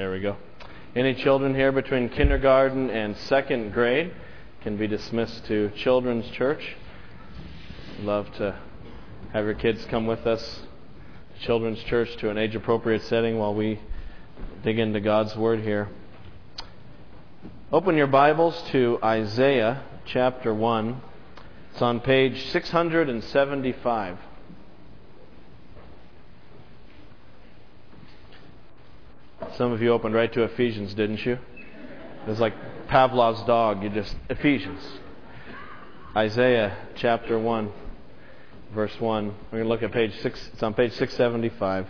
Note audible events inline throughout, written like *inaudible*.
There we go. Any children here between kindergarten and second grade can be dismissed to Children's Church. Love to have your kids come with us to Children's Church to an age appropriate setting while we dig into God's Word here. Open your Bibles to Isaiah chapter 1. It's on page 675. Some of you opened right to Ephesians, didn't you? It was like Pavlov's dog. You just, Ephesians. Isaiah chapter 1, verse 1. We're going to look at page 6. It's on page 675.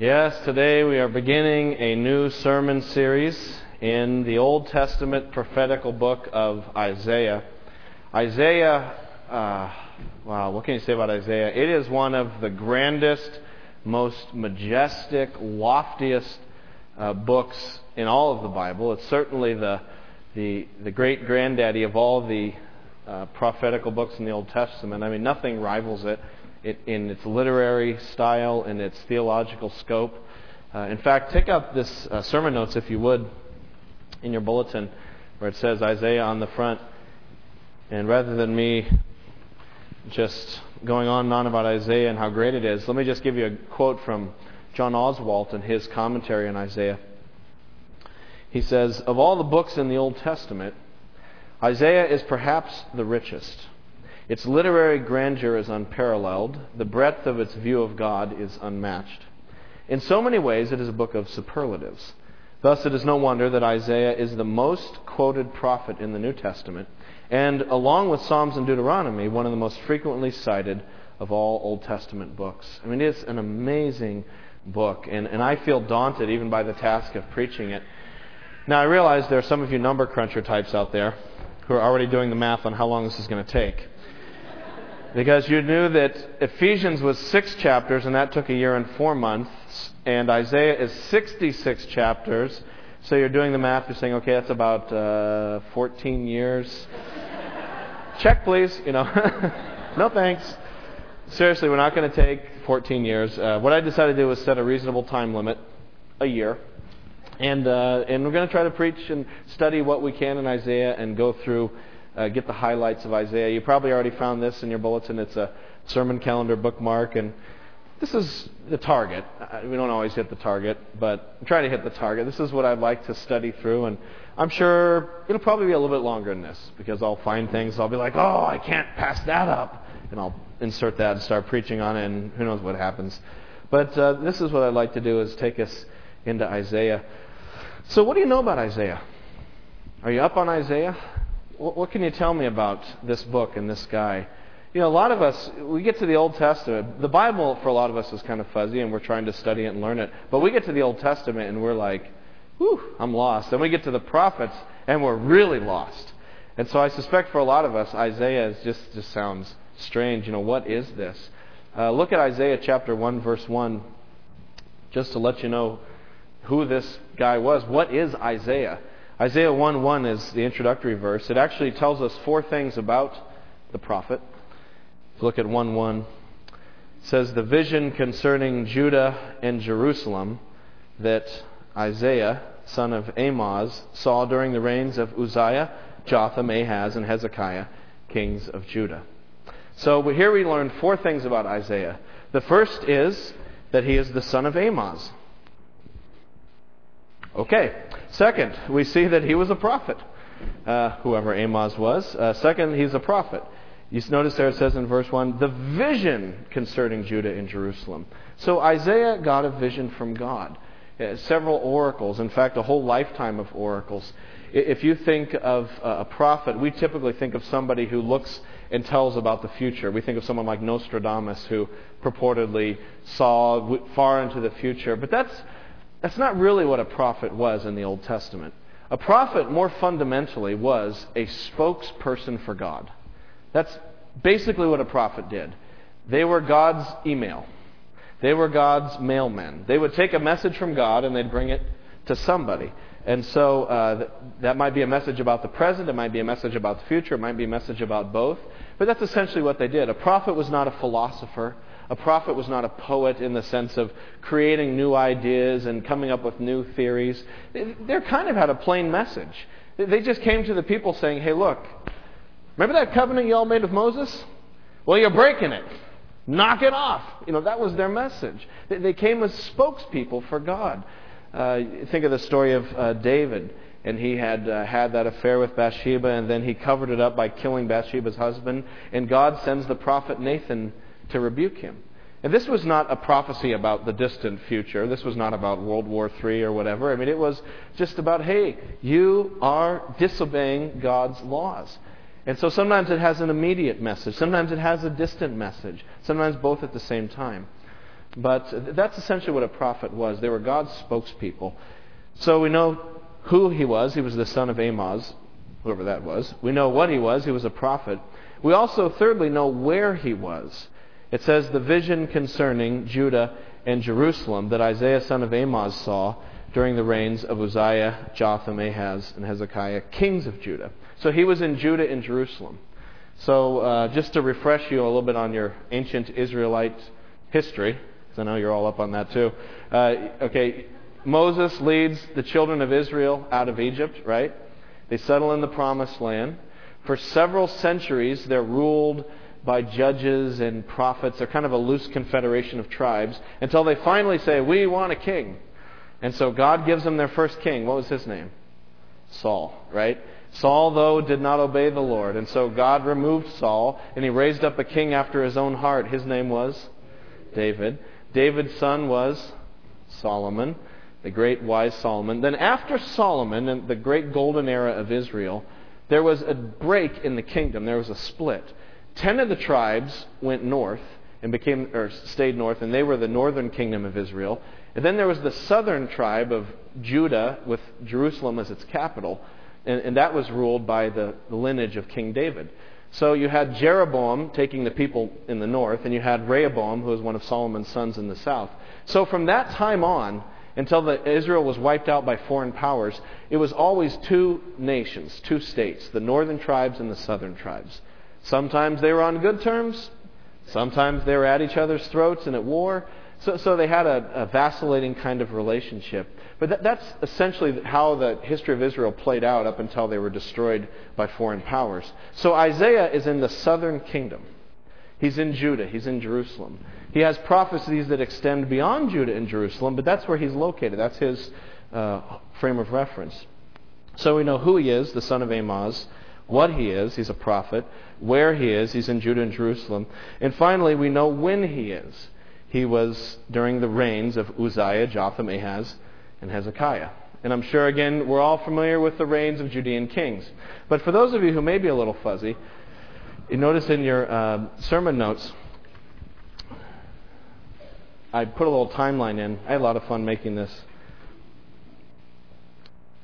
Yes, today we are beginning a new sermon series in the Old Testament prophetical book of Isaiah. Isaiah, uh, wow, what can you say about Isaiah? It is one of the grandest most majestic, loftiest uh, books in all of the Bible. It's certainly the, the, the great granddaddy of all the uh, prophetical books in the Old Testament. I mean, nothing rivals it, in its literary style and its theological scope. Uh, in fact, take out this uh, sermon notes, if you would, in your bulletin, where it says Isaiah on the front. And rather than me just going on and on about Isaiah and how great it is, let me just give you a quote from John Oswalt in his commentary on Isaiah. He says, Of all the books in the Old Testament, Isaiah is perhaps the richest. Its literary grandeur is unparalleled. The breadth of its view of God is unmatched. In so many ways, it is a book of superlatives. Thus, it is no wonder that Isaiah is the most quoted prophet in the New Testament and along with Psalms and Deuteronomy, one of the most frequently cited of all Old Testament books. I mean, it's an amazing book, and, and I feel daunted even by the task of preaching it. Now, I realize there are some of you number cruncher types out there who are already doing the math on how long this is going to take. Because you knew that Ephesians was six chapters, and that took a year and four months, and Isaiah is 66 chapters. So you're doing the math, you're saying, okay, that's about uh, 14 years check, please. You know, *laughs* no thanks. Seriously, we're not going to take 14 years. Uh, what I decided to do was set a reasonable time limit, a year. And, uh, and we're going to try to preach and study what we can in Isaiah and go through, uh, get the highlights of Isaiah. You probably already found this in your bulletin. It's a sermon calendar bookmark. And this is the target. We don't always hit the target, but I'm trying to hit the target. This is what I'd like to study through. And I'm sure it'll probably be a little bit longer than this because I'll find things. I'll be like, oh, I can't pass that up. And I'll insert that and start preaching on it, and who knows what happens. But uh, this is what I'd like to do is take us into Isaiah. So what do you know about Isaiah? Are you up on Isaiah? What, what can you tell me about this book and this guy? You know, a lot of us, we get to the Old Testament. The Bible, for a lot of us, is kind of fuzzy, and we're trying to study it and learn it. But we get to the Old Testament, and we're like, whew, I'm lost. Then we get to the prophets, and we're really lost. And so I suspect for a lot of us, Isaiah is just, just sounds strange. You know, what is this? Uh, look at Isaiah chapter 1, verse 1, just to let you know who this guy was. What is Isaiah? Isaiah 1 1 is the introductory verse. It actually tells us four things about the prophet. Look at 1 1. It says, The vision concerning Judah and Jerusalem that Isaiah, son of Amoz, saw during the reigns of Uzziah, Jotham, Ahaz, and Hezekiah, kings of Judah. So here we learn four things about Isaiah. The first is that he is the son of Amoz. Okay. Second, we see that he was a prophet, uh, whoever Amoz was. Uh, second, he's a prophet. You notice there it says in verse 1 the vision concerning Judah and Jerusalem. So Isaiah got a vision from God. Uh, several oracles, in fact, a whole lifetime of oracles. If you think of a prophet, we typically think of somebody who looks and tells about the future. We think of someone like Nostradamus who purportedly saw far into the future. But that's, that's not really what a prophet was in the Old Testament. A prophet, more fundamentally, was a spokesperson for God. That's basically what a prophet did. They were God's email. They were God's mailmen. They would take a message from God and they'd bring it to somebody. And so uh, that might be a message about the present, it might be a message about the future, it might be a message about both. But that's essentially what they did. A prophet was not a philosopher. A prophet was not a poet in the sense of creating new ideas and coming up with new theories. They kind of had a plain message. They just came to the people saying, hey, look, remember that covenant you all made with Moses? Well, you're breaking it. Knock it off. You know, that was their message. They came as spokespeople for God. Uh, think of the story of uh, David and he had uh, had that affair with Bathsheba, and then he covered it up by killing Bathsheba's husband. And God sends the prophet Nathan to rebuke him. And this was not a prophecy about the distant future. This was not about World War III or whatever. I mean, it was just about, hey, you are disobeying God's laws. And so sometimes it has an immediate message, sometimes it has a distant message, sometimes both at the same time. But that's essentially what a prophet was. They were God's spokespeople. So we know who he was. He was the son of Amoz, whoever that was. We know what he was. He was a prophet. We also, thirdly, know where he was. It says the vision concerning Judah and Jerusalem that Isaiah son of Amoz saw during the reigns of Uzziah, Jotham, Ahaz, and Hezekiah, kings of Judah. So he was in Judah and Jerusalem. So uh, just to refresh you a little bit on your ancient Israelite history, because I know you're all up on that too. Uh, okay, Moses leads the children of Israel out of Egypt, right? They settle in the promised land. For several centuries, they're ruled by judges and prophets. They're kind of a loose confederation of tribes until they finally say, We want a king. And so God gives them their first king. What was his name? Saul, right? Saul, though, did not obey the Lord. And so God removed Saul and he raised up a king after his own heart. His name was David. David's son was Solomon the great wise Solomon. Then, after Solomon and the great golden era of Israel, there was a break in the kingdom. There was a split. Ten of the tribes went north and became, or stayed north, and they were the northern kingdom of Israel. And then there was the southern tribe of Judah, with Jerusalem as its capital, and, and that was ruled by the, the lineage of King David. So you had Jeroboam taking the people in the north, and you had Rehoboam, who was one of Solomon's sons in the south. So from that time on, until the, Israel was wiped out by foreign powers, it was always two nations, two states, the northern tribes and the southern tribes. Sometimes they were on good terms, sometimes they were at each other's throats and at war. So, so they had a, a vacillating kind of relationship. But that, that's essentially how the history of Israel played out up until they were destroyed by foreign powers. So Isaiah is in the southern kingdom. He's in Judah, he's in Jerusalem. He has prophecies that extend beyond Judah and Jerusalem, but that's where he's located. That's his uh, frame of reference. So we know who he is, the son of Amoz, what he is, he's a prophet, where he is, he's in Judah and Jerusalem. And finally, we know when he is. He was during the reigns of Uzziah, Jotham, Ahaz, and Hezekiah. And I'm sure, again, we're all familiar with the reigns of Judean kings. But for those of you who may be a little fuzzy, you notice in your uh, sermon notes, I put a little timeline in. I had a lot of fun making this.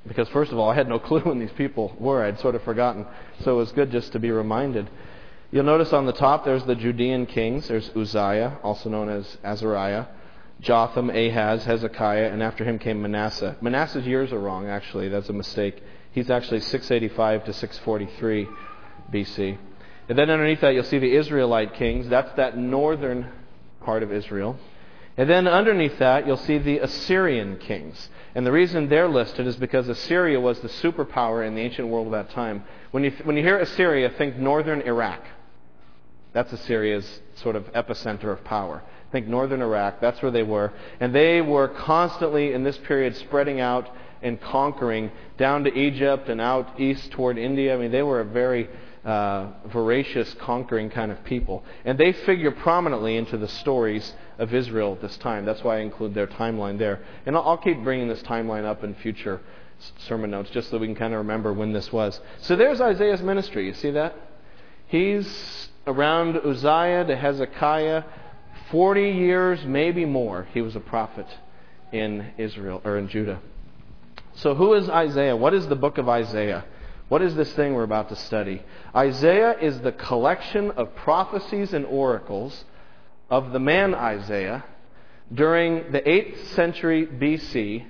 Because, first of all, I had no *laughs* clue when these people were. I'd sort of forgotten. So it was good just to be reminded. You'll notice on the top there's the Judean kings. There's Uzziah, also known as Azariah, Jotham, Ahaz, Hezekiah, and after him came Manasseh. Manasseh's years are wrong, actually. That's a mistake. He's actually 685 to 643 BC. And then underneath that, you'll see the Israelite kings. That's that northern part of Israel. And then underneath that, you'll see the Assyrian kings. And the reason they're listed is because Assyria was the superpower in the ancient world of that time. When you, when you hear Assyria, think northern Iraq. That's Assyria's sort of epicenter of power. I Think northern Iraq, that's where they were. And they were constantly, in this period, spreading out and conquering down to Egypt and out east toward India. I mean, they were a very uh, voracious, conquering kind of people. And they figure prominently into the stories of Israel at this time. That's why I include their timeline there. And I'll, I'll keep bringing this timeline up in future sermon notes just so we can kind of remember when this was. So there's Isaiah's ministry. You see that? He's around Uzziah to Hezekiah. 40 years, maybe more, he was a prophet in Israel or in Judah. So, who is Isaiah? What is the book of Isaiah? What is this thing we're about to study? Isaiah is the collection of prophecies and oracles of the man Isaiah during the 8th century BC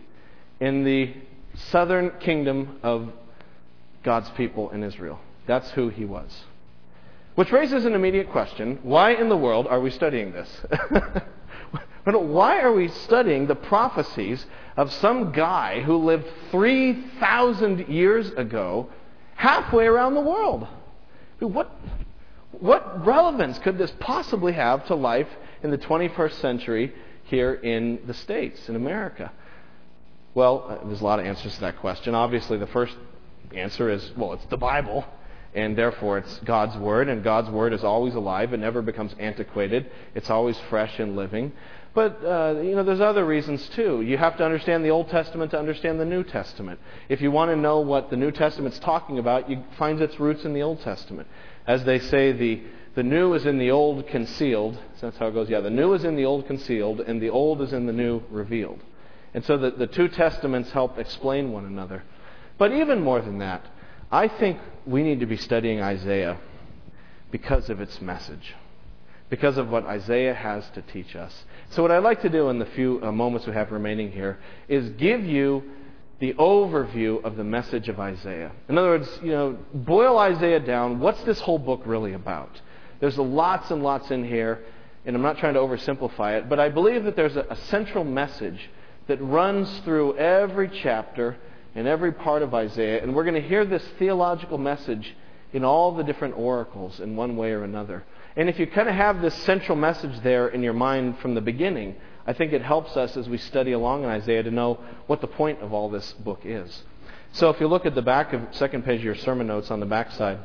in the southern kingdom of God's people in Israel. That's who he was. Which raises an immediate question why in the world are we studying this? *laughs* why are we studying the prophecies of some guy who lived 3,000 years ago halfway around the world? What, what relevance could this possibly have to life in the 21st century here in the States, in America? Well, uh, there's a lot of answers to that question. Obviously, the first answer is well, it's the Bible, and therefore it's God's Word, and God's Word is always alive. It never becomes antiquated, it's always fresh and living. But uh, you know, there's other reasons too. You have to understand the Old Testament to understand the New Testament. If you want to know what the New Testament's talking about, you find its roots in the Old Testament. As they say, the the new is in the old concealed. So that's how it goes. Yeah, the new is in the old concealed, and the old is in the new revealed. And so the, the two testaments help explain one another. But even more than that, I think we need to be studying Isaiah because of its message, because of what Isaiah has to teach us. So, what I'd like to do in the few uh, moments we have remaining here is give you the overview of the message of Isaiah. In other words, you know, boil Isaiah down. What's this whole book really about? There's lots and lots in here, and I'm not trying to oversimplify it, but I believe that there's a, a central message that runs through every chapter and every part of Isaiah. And we're going to hear this theological message in all the different oracles in one way or another. And if you kind of have this central message there in your mind from the beginning, I think it helps us as we study along in Isaiah to know what the point of all this book is. So if you look at the back of second page of your sermon notes on the back side,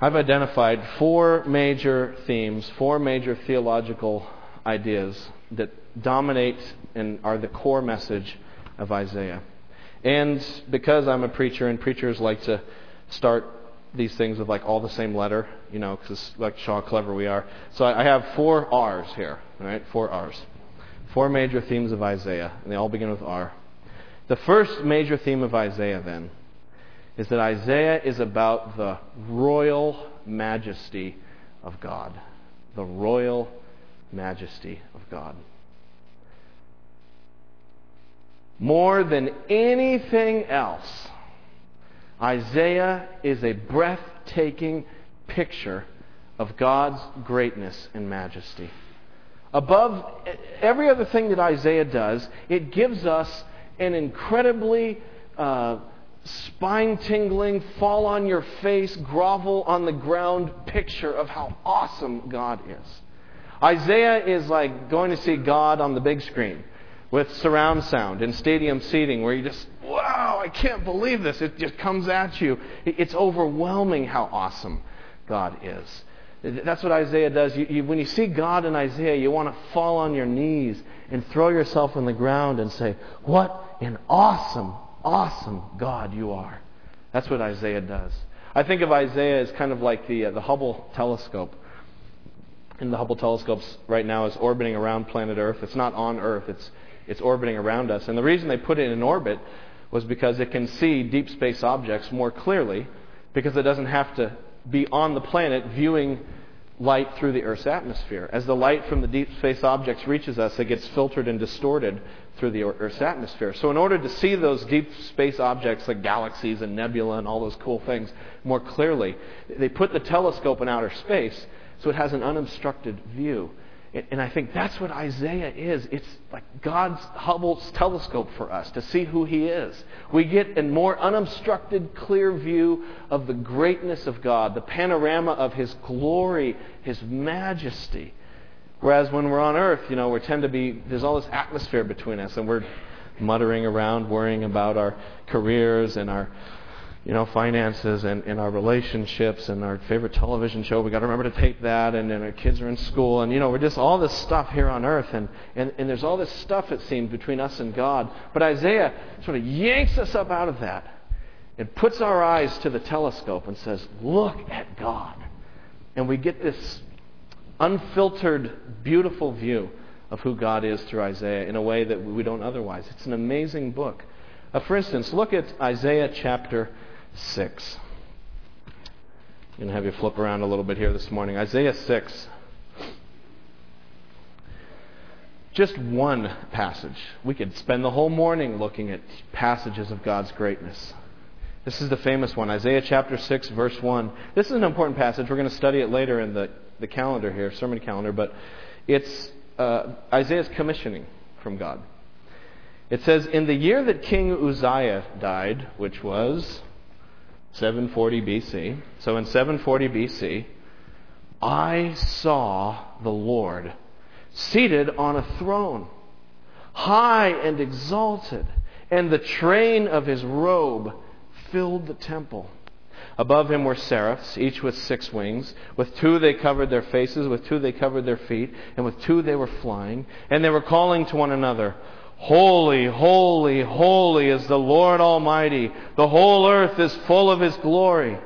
I've identified four major themes, four major theological ideas that dominate and are the core message of Isaiah. And because I'm a preacher, and preachers like to start these things with like all the same letter, you know, because like how clever we are. So I have four R's here, right? Four R's. Four major themes of Isaiah, and they all begin with R. The first major theme of Isaiah, then, is that Isaiah is about the royal majesty of God. The royal majesty of God. More than anything else, Isaiah is a breathtaking picture of God's greatness and majesty. Above every other thing that Isaiah does, it gives us an incredibly uh, spine tingling, fall on your face, grovel on the ground picture of how awesome God is. Isaiah is like going to see God on the big screen with surround sound and stadium seating where you just, wow, I can't believe this. It just comes at you. It's overwhelming how awesome God is. That's what Isaiah does. You, you, when you see God in Isaiah, you want to fall on your knees and throw yourself on the ground and say, What an awesome, awesome God you are. That's what Isaiah does. I think of Isaiah as kind of like the, uh, the Hubble telescope and the Hubble telescope right now is orbiting around planet Earth. It's not on Earth, it's, it's orbiting around us. And the reason they put it in orbit was because it can see deep space objects more clearly because it doesn't have to be on the planet viewing light through the Earth's atmosphere. As the light from the deep space objects reaches us, it gets filtered and distorted through the Earth's atmosphere. So, in order to see those deep space objects like galaxies and nebula and all those cool things more clearly, they put the telescope in outer space so it has an unobstructed view. And I think that's what Isaiah is. It's like God's Hubble's telescope for us to see who He is. We get a more unobstructed, clear view of the greatness of God, the panorama of His glory, His majesty. Whereas when we're on earth, you know, we tend to be, there's all this atmosphere between us, and we're muttering around, worrying about our careers and our you know, finances and, and our relationships and our favorite television show. We've got to remember to tape that. And our kids are in school. And, you know, we're just all this stuff here on earth. And, and, and there's all this stuff, it seems, between us and God. But Isaiah sort of yanks us up out of that and puts our eyes to the telescope and says, Look at God. And we get this unfiltered, beautiful view of who God is through Isaiah in a way that we don't otherwise. It's an amazing book. Uh, for instance, look at Isaiah chapter 6. I'm going to have you flip around a little bit here this morning. Isaiah 6. Just one passage. We could spend the whole morning looking at passages of God's greatness. This is the famous one, Isaiah chapter 6, verse 1. This is an important passage. We're going to study it later in the, the calendar here, sermon calendar, but it's uh, Isaiah's commissioning from God. It says, In the year that King Uzziah died, which was 740 BC, so in 740 BC, I saw the Lord seated on a throne, high and exalted, and the train of his robe filled the temple. Above him were seraphs, each with six wings. With two they covered their faces, with two they covered their feet, and with two they were flying. And they were calling to one another, Holy, holy, holy is the Lord Almighty. The whole earth is full of his glory.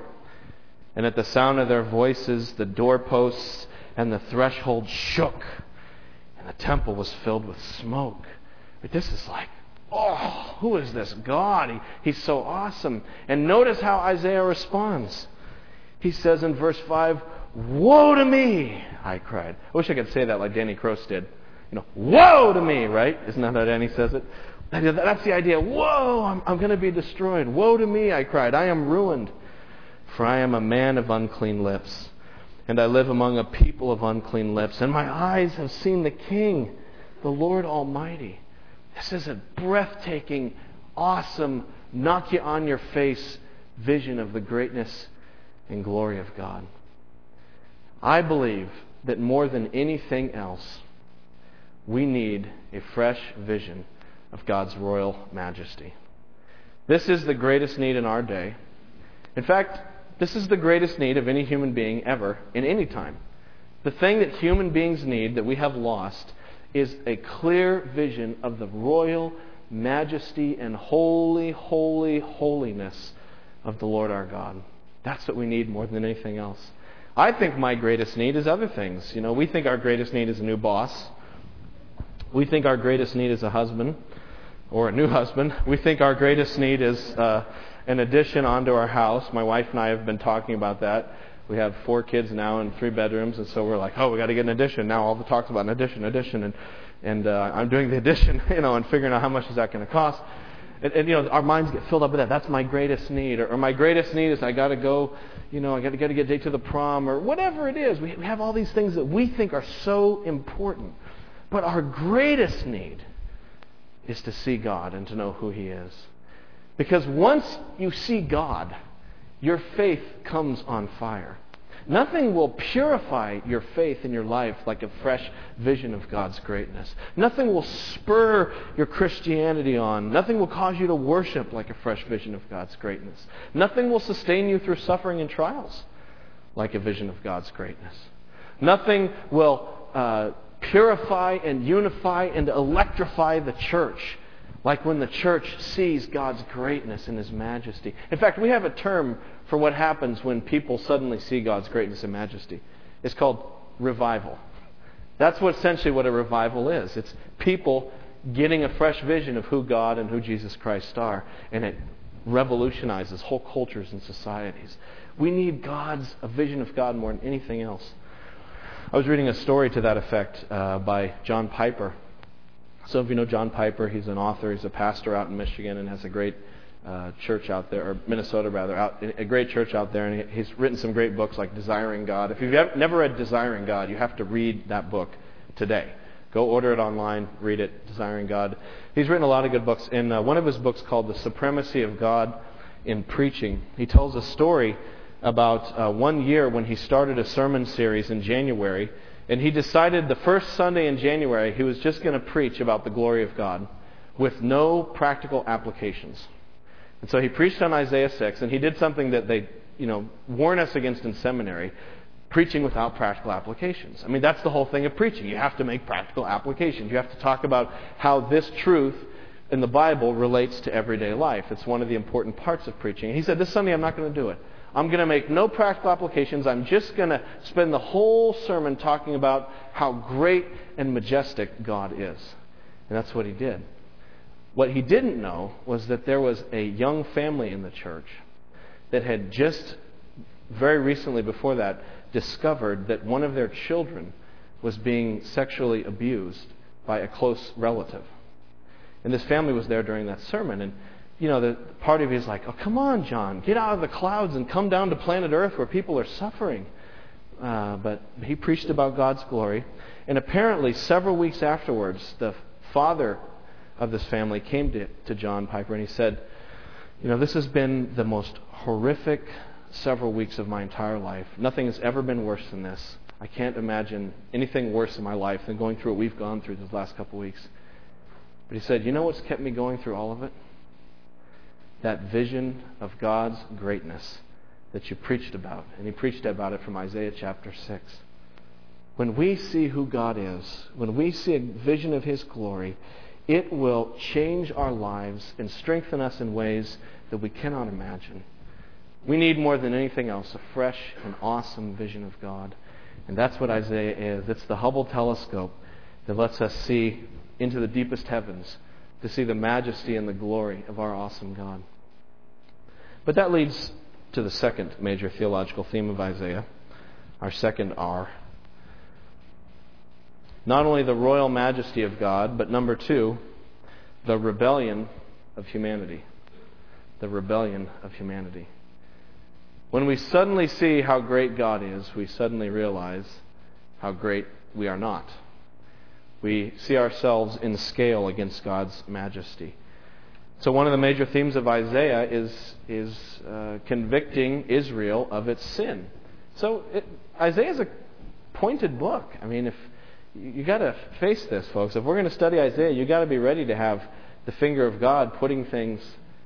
And at the sound of their voices, the doorposts and the threshold shook, and the temple was filled with smoke. But this is like Oh, who is this God? He, he's so awesome. And notice how Isaiah responds. He says in verse 5, Woe to me! I cried. I wish I could say that like Danny Cross did. You know, woe to me, right? Isn't that how Danny says it? That's the idea. Whoa, I'm, I'm going to be destroyed. Woe to me, I cried. I am ruined. For I am a man of unclean lips, and I live among a people of unclean lips, and my eyes have seen the King, the Lord Almighty. This is a breathtaking, awesome, knock you on your face vision of the greatness and glory of God. I believe that more than anything else, we need a fresh vision of God's royal majesty. This is the greatest need in our day. In fact, this is the greatest need of any human being ever, in any time. The thing that human beings need that we have lost is a clear vision of the royal majesty and holy, holy, holiness of the Lord our God. That's what we need more than anything else. I think my greatest need is other things. You know, we think our greatest need is a new boss. We think our greatest need is a husband or a new *laughs* husband. We think our greatest need is uh, an addition onto our house. My wife and I have been talking about that we have four kids now and three bedrooms, and so we're like, oh, we got to get an addition. Now all the talk's about an addition, addition, and and uh, I'm doing the addition, *laughs* you know, and figuring out how much is that going to cost. And, and, you know, our minds get filled up with that. That's my greatest need, or, or my greatest need is I got to go, you know, I got to get a date to the prom, or whatever it is. We, we have all these things that we think are so important, but our greatest need is to see God and to know who He is, because once you see God your faith comes on fire. Nothing will purify your faith in your life like a fresh vision of God's greatness. Nothing will spur your Christianity on. Nothing will cause you to worship like a fresh vision of God's greatness. Nothing will sustain you through suffering and trials like a vision of God's greatness. Nothing will uh, purify and unify and electrify the church like when the church sees God's greatness and His majesty. In fact, we have a term for what happens when people suddenly see God's greatness and majesty. It's called revival. That's what essentially what a revival is. It's people getting a fresh vision of who God and who Jesus Christ are, and it revolutionizes whole cultures and societies. We need God's a vision of God more than anything else. I was reading a story to that effect uh, by John Piper. Some of you know John Piper. He's an author. He's a pastor out in Michigan and has a great uh, church out there, or Minnesota rather, out, a great church out there. And he's written some great books like Desiring God. If you've ever, never read Desiring God, you have to read that book today. Go order it online, read it, Desiring God. He's written a lot of good books. In uh, one of his books called The Supremacy of God in Preaching, he tells a story about uh, one year when he started a sermon series in January and he decided the first Sunday in January he was just going to preach about the glory of God with no practical applications. And so he preached on Isaiah 6, and he did something that they, you know, warn us against in seminary preaching without practical applications. I mean, that's the whole thing of preaching. You have to make practical applications. You have to talk about how this truth in the Bible relates to everyday life. It's one of the important parts of preaching. He said, This Sunday I'm not going to do it. I'm going to make no practical applications. I'm just going to spend the whole sermon talking about how great and majestic God is. And that's what he did. What he didn't know was that there was a young family in the church that had just very recently before that discovered that one of their children was being sexually abused by a close relative. And this family was there during that sermon. And you know, the part of you is like, oh, come on, John, get out of the clouds and come down to planet Earth where people are suffering. Uh, but he preached about God's glory. And apparently, several weeks afterwards, the father of this family came to, to John Piper and he said, You know, this has been the most horrific several weeks of my entire life. Nothing has ever been worse than this. I can't imagine anything worse in my life than going through what we've gone through these last couple of weeks. But he said, You know what's kept me going through all of it? That vision of God's greatness that you preached about. And he preached about it from Isaiah chapter 6. When we see who God is, when we see a vision of his glory, it will change our lives and strengthen us in ways that we cannot imagine. We need more than anything else a fresh and awesome vision of God. And that's what Isaiah is. It's the Hubble telescope that lets us see into the deepest heavens to see the majesty and the glory of our awesome God. But that leads to the second major theological theme of Isaiah, our second R. Not only the royal majesty of God, but number two, the rebellion of humanity. The rebellion of humanity. When we suddenly see how great God is, we suddenly realize how great we are not. We see ourselves in scale against God's majesty. So, one of the major themes of Isaiah is, is uh, convicting Israel of its sin. So, Isaiah is a pointed book. I mean, if you got to face this, folks. If we're going to study Isaiah, you got to be ready to have the finger of God putting things,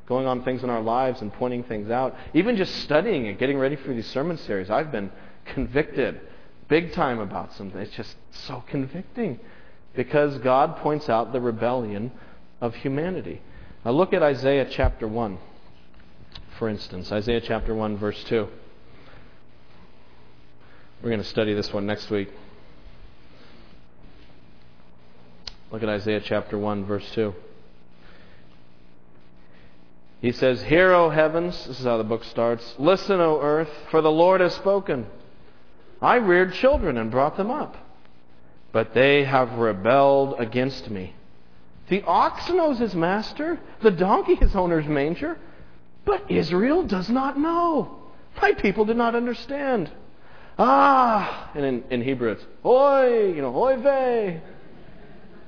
going on things in our lives and pointing things out. Even just studying it, getting ready for these sermon series, I've been convicted big time about something. It's just so convicting because God points out the rebellion of humanity. Now look at Isaiah chapter 1, for instance. Isaiah chapter 1, verse 2. We're going to study this one next week. Look at Isaiah chapter 1, verse 2. He says, Hear, O heavens, this is how the book starts. Listen, O earth, for the Lord has spoken. I reared children and brought them up, but they have rebelled against me. The ox knows his master, the donkey his owner's manger, but Israel does not know. My people did not understand. Ah, and in, in Hebrew it's oi, you know, oi vey,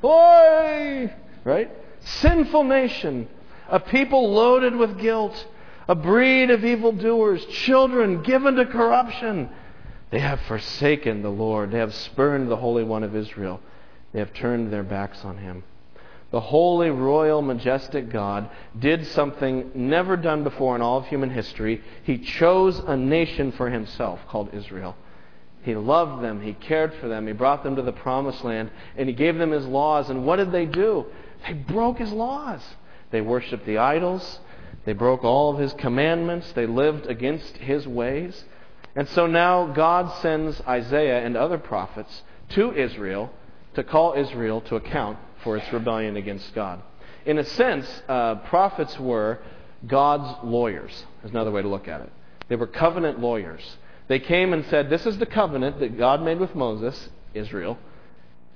oi, right? Sinful nation, a people loaded with guilt, a breed of evildoers, children given to corruption. They have forsaken the Lord. They have spurned the Holy One of Israel. They have turned their backs on him the holy, royal, majestic God, did something never done before in all of human history. He chose a nation for himself called Israel. He loved them, he cared for them, he brought them to the promised land, and he gave them his laws. And what did they do? They broke his laws. They worshiped the idols, they broke all of his commandments, they lived against his ways. And so now God sends Isaiah and other prophets to Israel to call Israel to account for its rebellion against God. In a sense, uh, prophets were God's lawyers, is another way to look at it. They were covenant lawyers. They came and said, This is the covenant that God made with Moses, Israel,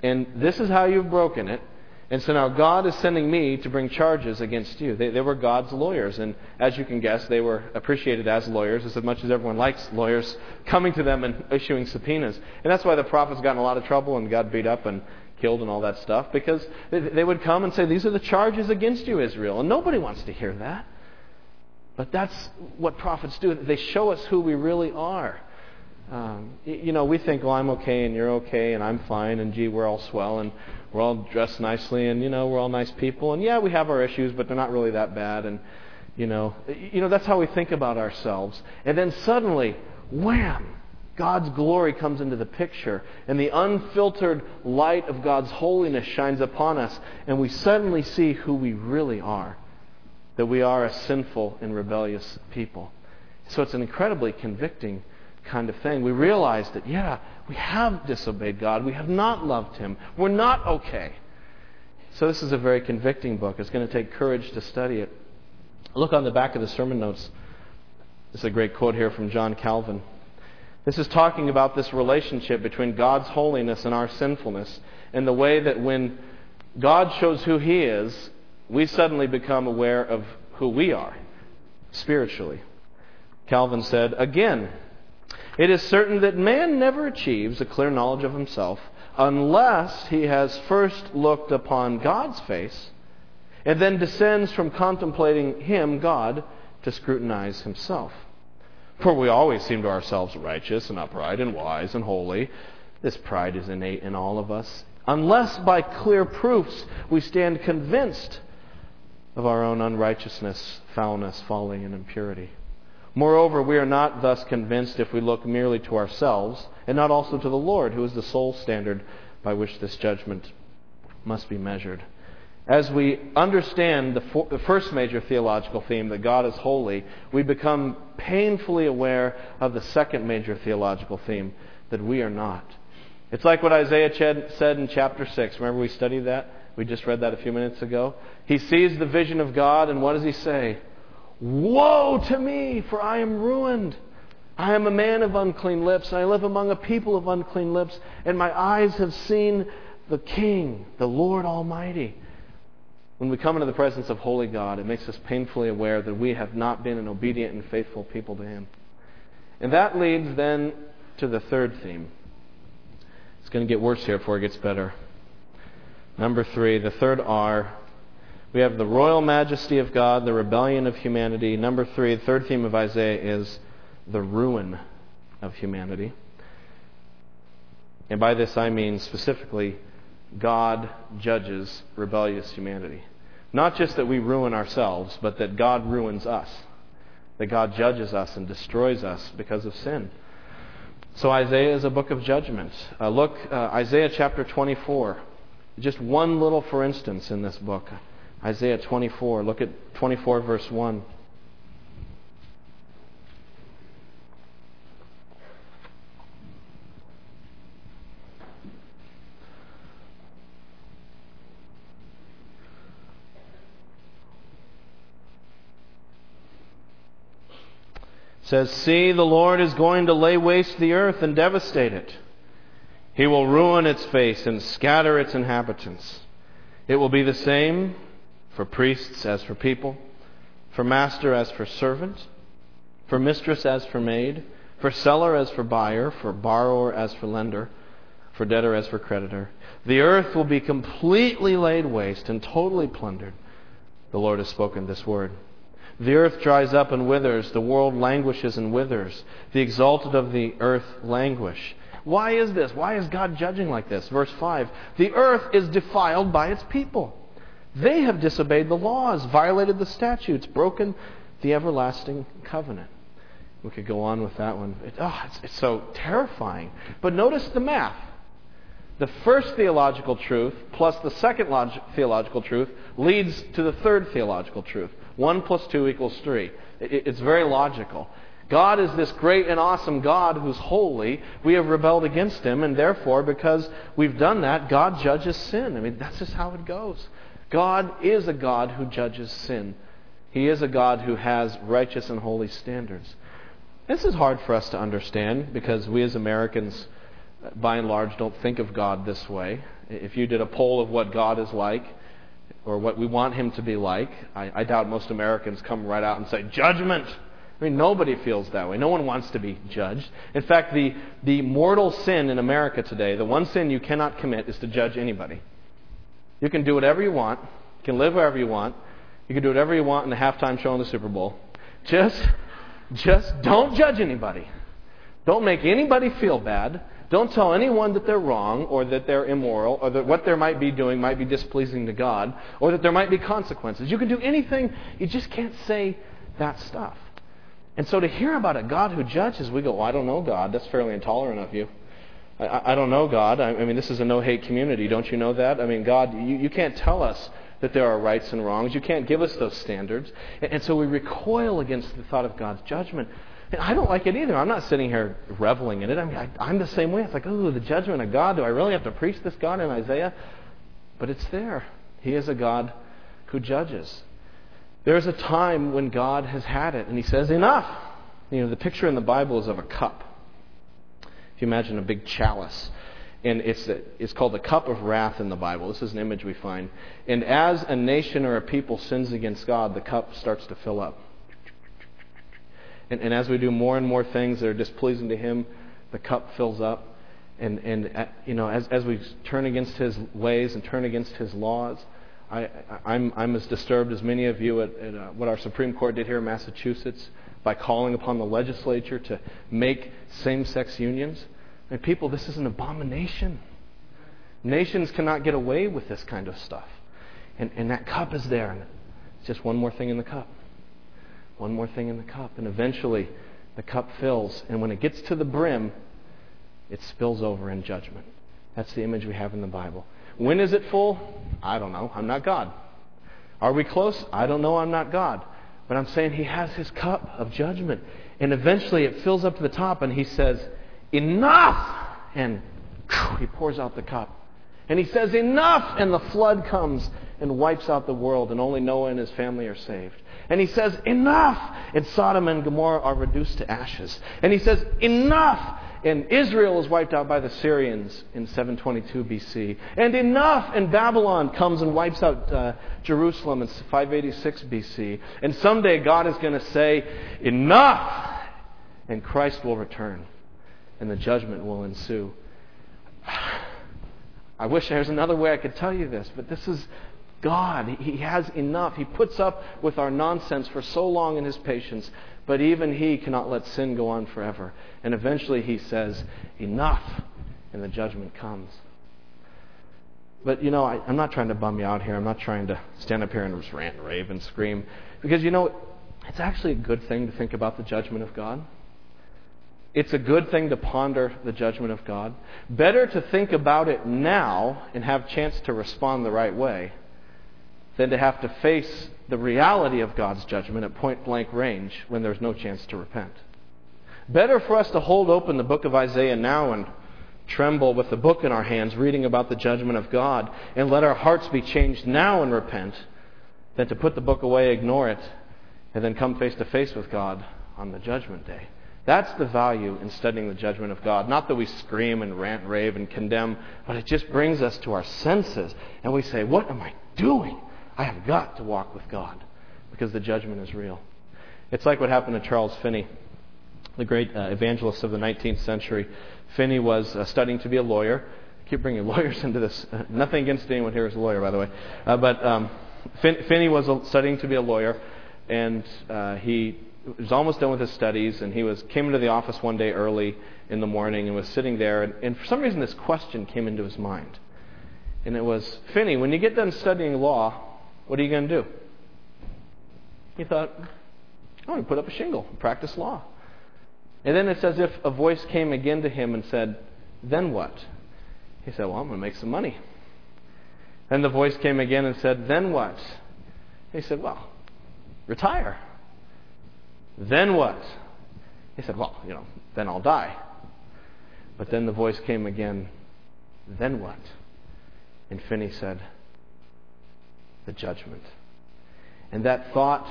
and this is how you've broken it. And so now God is sending me to bring charges against you. They, they, were God's lawyers. And as you can guess, they were appreciated as lawyers, as much as everyone likes lawyers coming to them and issuing subpoenas. And that's why the prophets got in a lot of trouble and got beat up and killed and all that stuff because they would come and say, These are the charges against you, Israel. And nobody wants to hear that. But that's what prophets do. They show us who we really are. Um, you know, we think, well, I'm okay and you're okay and I'm fine and gee, we're all swell and we're all dressed nicely and, you know, we're all nice people. And yeah, we have our issues, but they're not really that bad. And, you know, you know, that's how we think about ourselves. And then suddenly, wham! God's glory comes into the picture, and the unfiltered light of God's holiness shines upon us, and we suddenly see who we really are that we are a sinful and rebellious people. So it's an incredibly convicting kind of thing. We realize that, yeah, we have disobeyed God, we have not loved Him, we're not okay. So this is a very convicting book. It's going to take courage to study it. Look on the back of the sermon notes. This is a great quote here from John Calvin. This is talking about this relationship between God's holiness and our sinfulness, and the way that when God shows who He is, we suddenly become aware of who we are spiritually. Calvin said, Again, it is certain that man never achieves a clear knowledge of himself unless he has first looked upon God's face and then descends from contemplating him, God, to scrutinize himself. For we always seem to ourselves righteous and upright and wise and holy. This pride is innate in all of us, unless by clear proofs we stand convinced of our own unrighteousness, foulness, folly, and impurity. Moreover, we are not thus convinced if we look merely to ourselves, and not also to the Lord, who is the sole standard by which this judgment must be measured. As we understand the, for, the, first major theological theme, that God is holy, we become painfully aware of the second major theological theme, that we are not. It's like what Isaiah said in chapter 6. Remember we studied that? We just read that a few minutes ago. He sees the vision of God, and what does he say? Woe to me, for I am ruined. I am a man of unclean lips. I live among a people of unclean lips, and my eyes have seen the King, the Lord Almighty. When we come into the presence of holy God, it makes us painfully aware that we have not been an obedient and faithful people to Him. And that leads then to the third theme. It's going to get worse here before it gets better. Number three, the third R we have the royal majesty of God, the rebellion of humanity. Number three, the third theme of Isaiah is the ruin of humanity. And by this I mean specifically, God judges rebellious humanity. Not just that we ruin ourselves, but that God ruins us. That God judges us and destroys us because of sin. So Isaiah is a book of judgment. Uh, look, uh, Isaiah chapter 24. Just one little for instance in this book. Isaiah 24. Look at 24, verse 1. Says, See, the Lord is going to lay waste the earth and devastate it. He will ruin its face and scatter its inhabitants. It will be the same for priests as for people, for master as for servant, for mistress as for maid, for seller as for buyer, for borrower as for lender, for debtor as for creditor. The earth will be completely laid waste and totally plundered. The Lord has spoken this word. The earth dries up and withers, the world languishes and withers. The exalted of the earth languish. Why is this? Why is God judging like this? Verse 5 The earth is defiled by its people. They have disobeyed the laws, violated the statutes, broken the everlasting covenant. We could go on with that one. It, oh, it's, it's so terrifying. But notice the math. The first theological truth plus the second log- theological truth leads to the third theological truth. 1 plus 2 equals 3. It's very logical. God is this great and awesome God who's holy. We have rebelled against him, and therefore, because we've done that, God judges sin. I mean, that's just how it goes. God is a God who judges sin. He is a God who has righteous and holy standards. This is hard for us to understand because we as Americans, uh, by and large, don't think of God this way. If you did a poll of what God is like or what we want Him to be like, I, I doubt most Americans come right out and say, Judgment! I mean, nobody feels that way. No one wants to be judged. In fact, the, the mortal sin in America today, the one sin you cannot commit, is to judge anybody. You can do whatever you want. You can live wherever you want. You can do whatever you want in the halftime show in the Super Bowl. Just, just don't judge anybody. Don't make anybody feel bad. Don't tell anyone that they're wrong or that they're immoral or that what they might be doing might be displeasing to God or that there might be consequences. You can do anything, you just can't say that stuff. And so to hear about a God who judges, we go, well, I don't know God. That's fairly intolerant of you. I, I don't know God. I, I mean, this is a no hate community. Don't you know that? I mean, God, you, you can't tell us that there are rights and wrongs. You can't give us those standards. And, and so we recoil against the thought of God's judgment. And I don't like it either. I'm not sitting here reveling in it. I mean, I, I'm the same way. It's like, oh, the judgment of God. Do I really have to preach this God in Isaiah? But it's there. He is a God who judges. There's a time when God has had it, and He says, enough. You know, the picture in the Bible is of a cup If you imagine a big chalice, And it's, it's called the cup of wrath in the Bible. This is an image we find. And as a nation or a people sins against God, the cup starts to fill up. And, and as we do more and more things that are displeasing to Him, the cup fills up. And, and uh, you know, as, as we turn against His ways and turn against His laws, I, I'm, I'm as disturbed as many of you at, at uh, what our Supreme Court did here in Massachusetts by calling upon the legislature to make same sex unions. And people, this is an abomination. Nations cannot get away with this kind of stuff. And, and that cup is there. And it's just one more thing in the cup. One more thing in the cup. And eventually, the cup fills. And when it gets to the brim, it spills over in judgment. That's the image we have in the Bible. When is it full? I don't know. I'm not God. Are we close? I don't know. I'm not God. But I'm saying He has His cup of judgment. And eventually it fills up to the top, and He says, Enough! And he pours out the cup. And he says, Enough! And the flood comes and wipes out the world, and only Noah and his family are saved. And he says, Enough! And Sodom and Gomorrah are reduced to ashes. And he says, Enough! And Israel is wiped out by the Syrians in 722 BC. And enough! And Babylon comes and wipes out uh, Jerusalem in 586 BC. And someday God is going to say, Enough! And Christ will return and the judgment will ensue. *sighs* I wish there was another way I could tell you this, but this is God. He has enough. He puts up with our nonsense for so long in His patience, but even He cannot let sin go on forever. And eventually He says, Enough, and the judgment comes. But, you know, I, am not trying to bum you out here. I'm not trying to stand up here and just rant and rave and scream. Because, you know, it's actually a good thing to think about the judgment of God. It's a good thing to ponder the judgment of God. Better to think about it now and have chance to respond the right way than to have to face the reality of God's judgment at point blank range when there's no chance to repent. Better for us to hold open the book of Isaiah now and tremble with the book in our hands, reading about the judgment of God, and let our hearts be changed now and repent, than to put the book away, ignore it, and then come face to face with God on the judgment day. That's the value in studying the judgment of God. Not that we scream and rant rave and condemn, but it just brings us to our senses and we say, What am I doing? I have got to walk with God because the judgment is real. It's like what happened to Charles Finney, the great uh, evangelist of the 19th century. Finney was uh, studying to be a lawyer. I keep bringing *laughs* lawyers into this. Uh, nothing against anyone here is a lawyer, by the way. Uh, but um, Fin- Finney was studying to be a lawyer, and uh, he was almost done with his studies, and he was came into the office one day early in the morning and was sitting there, and, and for some reason this question came into his mind, and it was, Finney, when you get done studying law, what are you going to do? He thought, I'm going to put up a shingle practice law. And then it's as if a voice came again to him and said, Then what? He said, Well, I'm going to make some money. Then the voice came again and said, Then what? He said, Well, retire. Then what? He said, Well, you know, then I'll die. But then the voice came again, Then what? And Finney said, The judgment. And that thought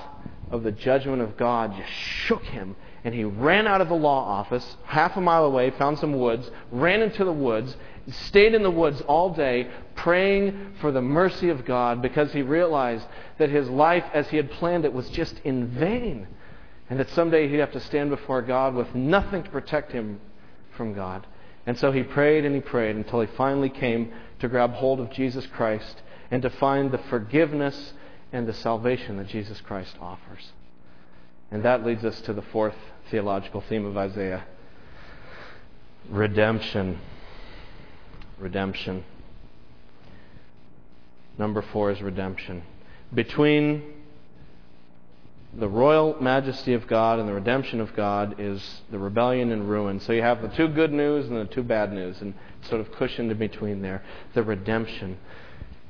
of the judgment of God just shook him. And he ran out of the law office, half a mile away, found some woods, ran into the woods, stayed in the woods all day, praying for the mercy of God because he realized that his life as he had planned it was just in vain and that someday he'd have to stand before God with nothing to protect him from God. And so he prayed and he prayed until he finally came to grab hold of Jesus Christ and to find the forgiveness and the salvation that Jesus Christ offers. And that leads us to the fourth theological theme of Isaiah redemption. Redemption. Number four is redemption. Between the royal majesty of God and the redemption of God is the rebellion and ruin. So you have the two good news and the two bad news, and sort of cushioned in between there. The redemption.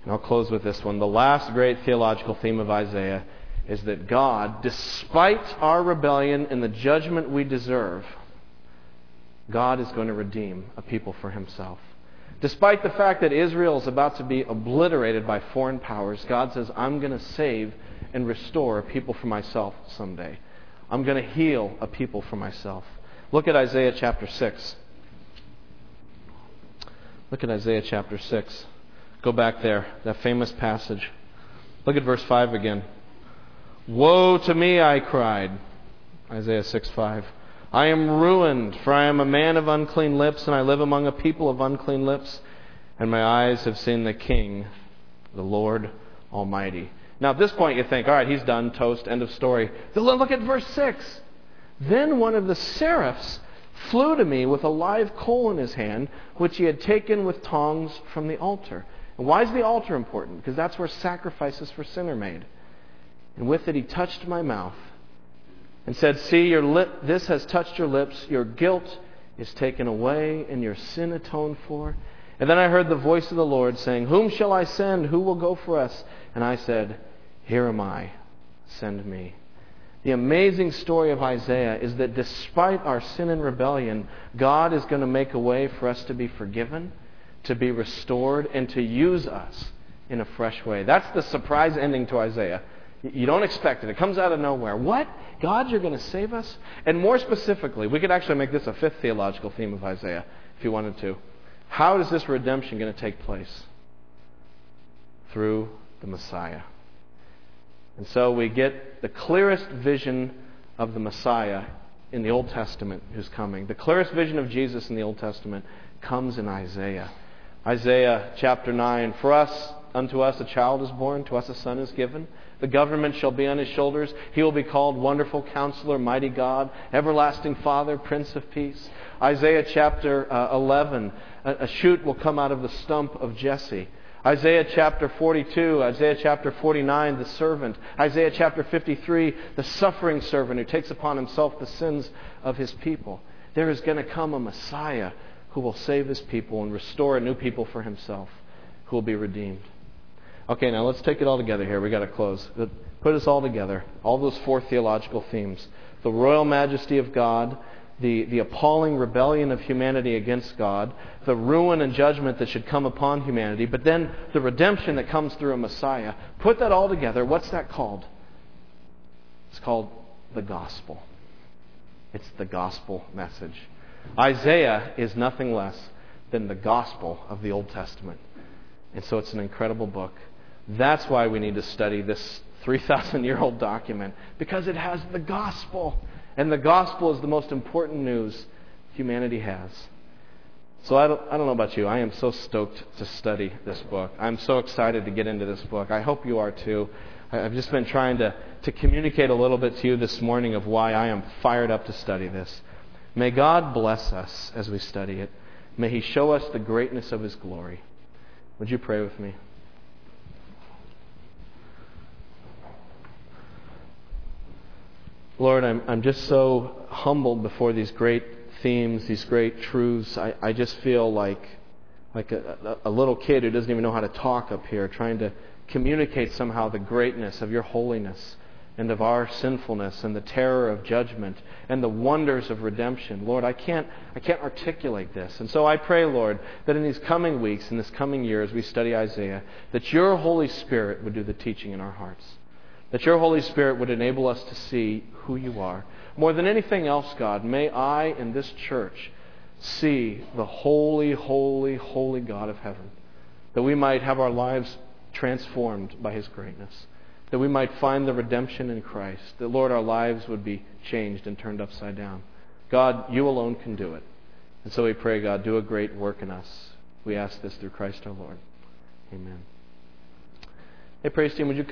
And I'll close with this one. The last great theological theme of Isaiah is that God, despite our rebellion and the judgment we deserve, God is going to redeem a people for himself. Despite the fact that Israel is about to be obliterated by foreign powers, God says, I'm going to save and restore a people for myself someday. I'm going to heal a people for myself. Look at Isaiah chapter 6. Look at Isaiah chapter 6. Go back there, that famous passage. Look at verse 5 again. Woe to me, I cried. Isaiah 6 5. I am ruined, for I am a man of unclean lips, and I live among a people of unclean lips, and my eyes have seen the King, the Lord Almighty. Now, at this point, you think, all right, he's done, toast, end of story. Look at verse 6. Then one of the seraphs flew to me with a live coal in his hand, which he had taken with tongs from the altar. And why is the altar important? Because that's where sacrifices for sin are made. And with it he touched my mouth and said, See, your lip, this has touched your lips. Your guilt is taken away and your sin atoned for. And then I heard the voice of the Lord saying, Whom shall I send? Who will go for us? And I said, Here am I. Send me. The amazing story of Isaiah is that despite our sin and rebellion, God is going to make a way for us to be forgiven, to be restored, and to use us in a fresh way. That's the surprise ending to Isaiah. You don't expect it. It comes out of nowhere. What? God, you're going to save us? And more specifically, we could actually make this a fifth theological theme of Isaiah if you wanted to. How is this redemption going to take place? Through the Messiah. And so we get the clearest vision of the Messiah in the Old Testament who's coming. The clearest vision of Jesus in the Old Testament comes in Isaiah. Isaiah chapter 9 For us, unto us a child is born, to us a son is given. The government shall be on his shoulders. He will be called Wonderful Counselor, Mighty God, Everlasting Father, Prince of Peace. Isaiah chapter uh, 11 a, a shoot will come out of the stump of Jesse. Isaiah chapter 42, Isaiah chapter 49, the servant. Isaiah chapter 53, the suffering servant who takes upon himself the sins of his people. There is going to come a Messiah who will save his people and restore a new people for himself, who will be redeemed. Okay, now let's take it all together here. We've got to close. Put us all together. All those four theological themes the royal majesty of God, the, the appalling rebellion of humanity against God, the ruin and judgment that should come upon humanity, but then the redemption that comes through a Messiah. Put that all together. What's that called? It's called the gospel. It's the gospel message. Isaiah is nothing less than the gospel of the Old Testament. And so it's an incredible book. That's why we need to study this 3,000 year old document, because it has the gospel. And the gospel is the most important news humanity has. So I don't, I don't know about you. I am so stoked to study this book. I'm so excited to get into this book. I hope you are too. I've just been trying to, to communicate a little bit to you this morning of why I am fired up to study this. May God bless us as we study it. May He show us the greatness of His glory. Would you pray with me? Lord, I'm, I'm just so humbled before these great themes, these great truths. I, I just feel like, like a, a little kid who doesn't even know how to talk up here, trying to communicate somehow the greatness of your holiness and of our sinfulness and the terror of judgment and the wonders of redemption. Lord, I can't, I can't articulate this. And so I pray, Lord, that in these coming weeks, in this coming year, as we study Isaiah, that your Holy Spirit would do the teaching in our hearts. That your Holy Spirit would enable us to see who you are. More than anything else, God, may I in this church see the holy, holy, holy God of heaven. That we might have our lives transformed by his greatness. That we might find the redemption in Christ. That, Lord, our lives would be changed and turned upside down. God, you alone can do it. And so we pray, God, do a great work in us. We ask this through Christ our Lord. Amen. Hey, praise team, would you come?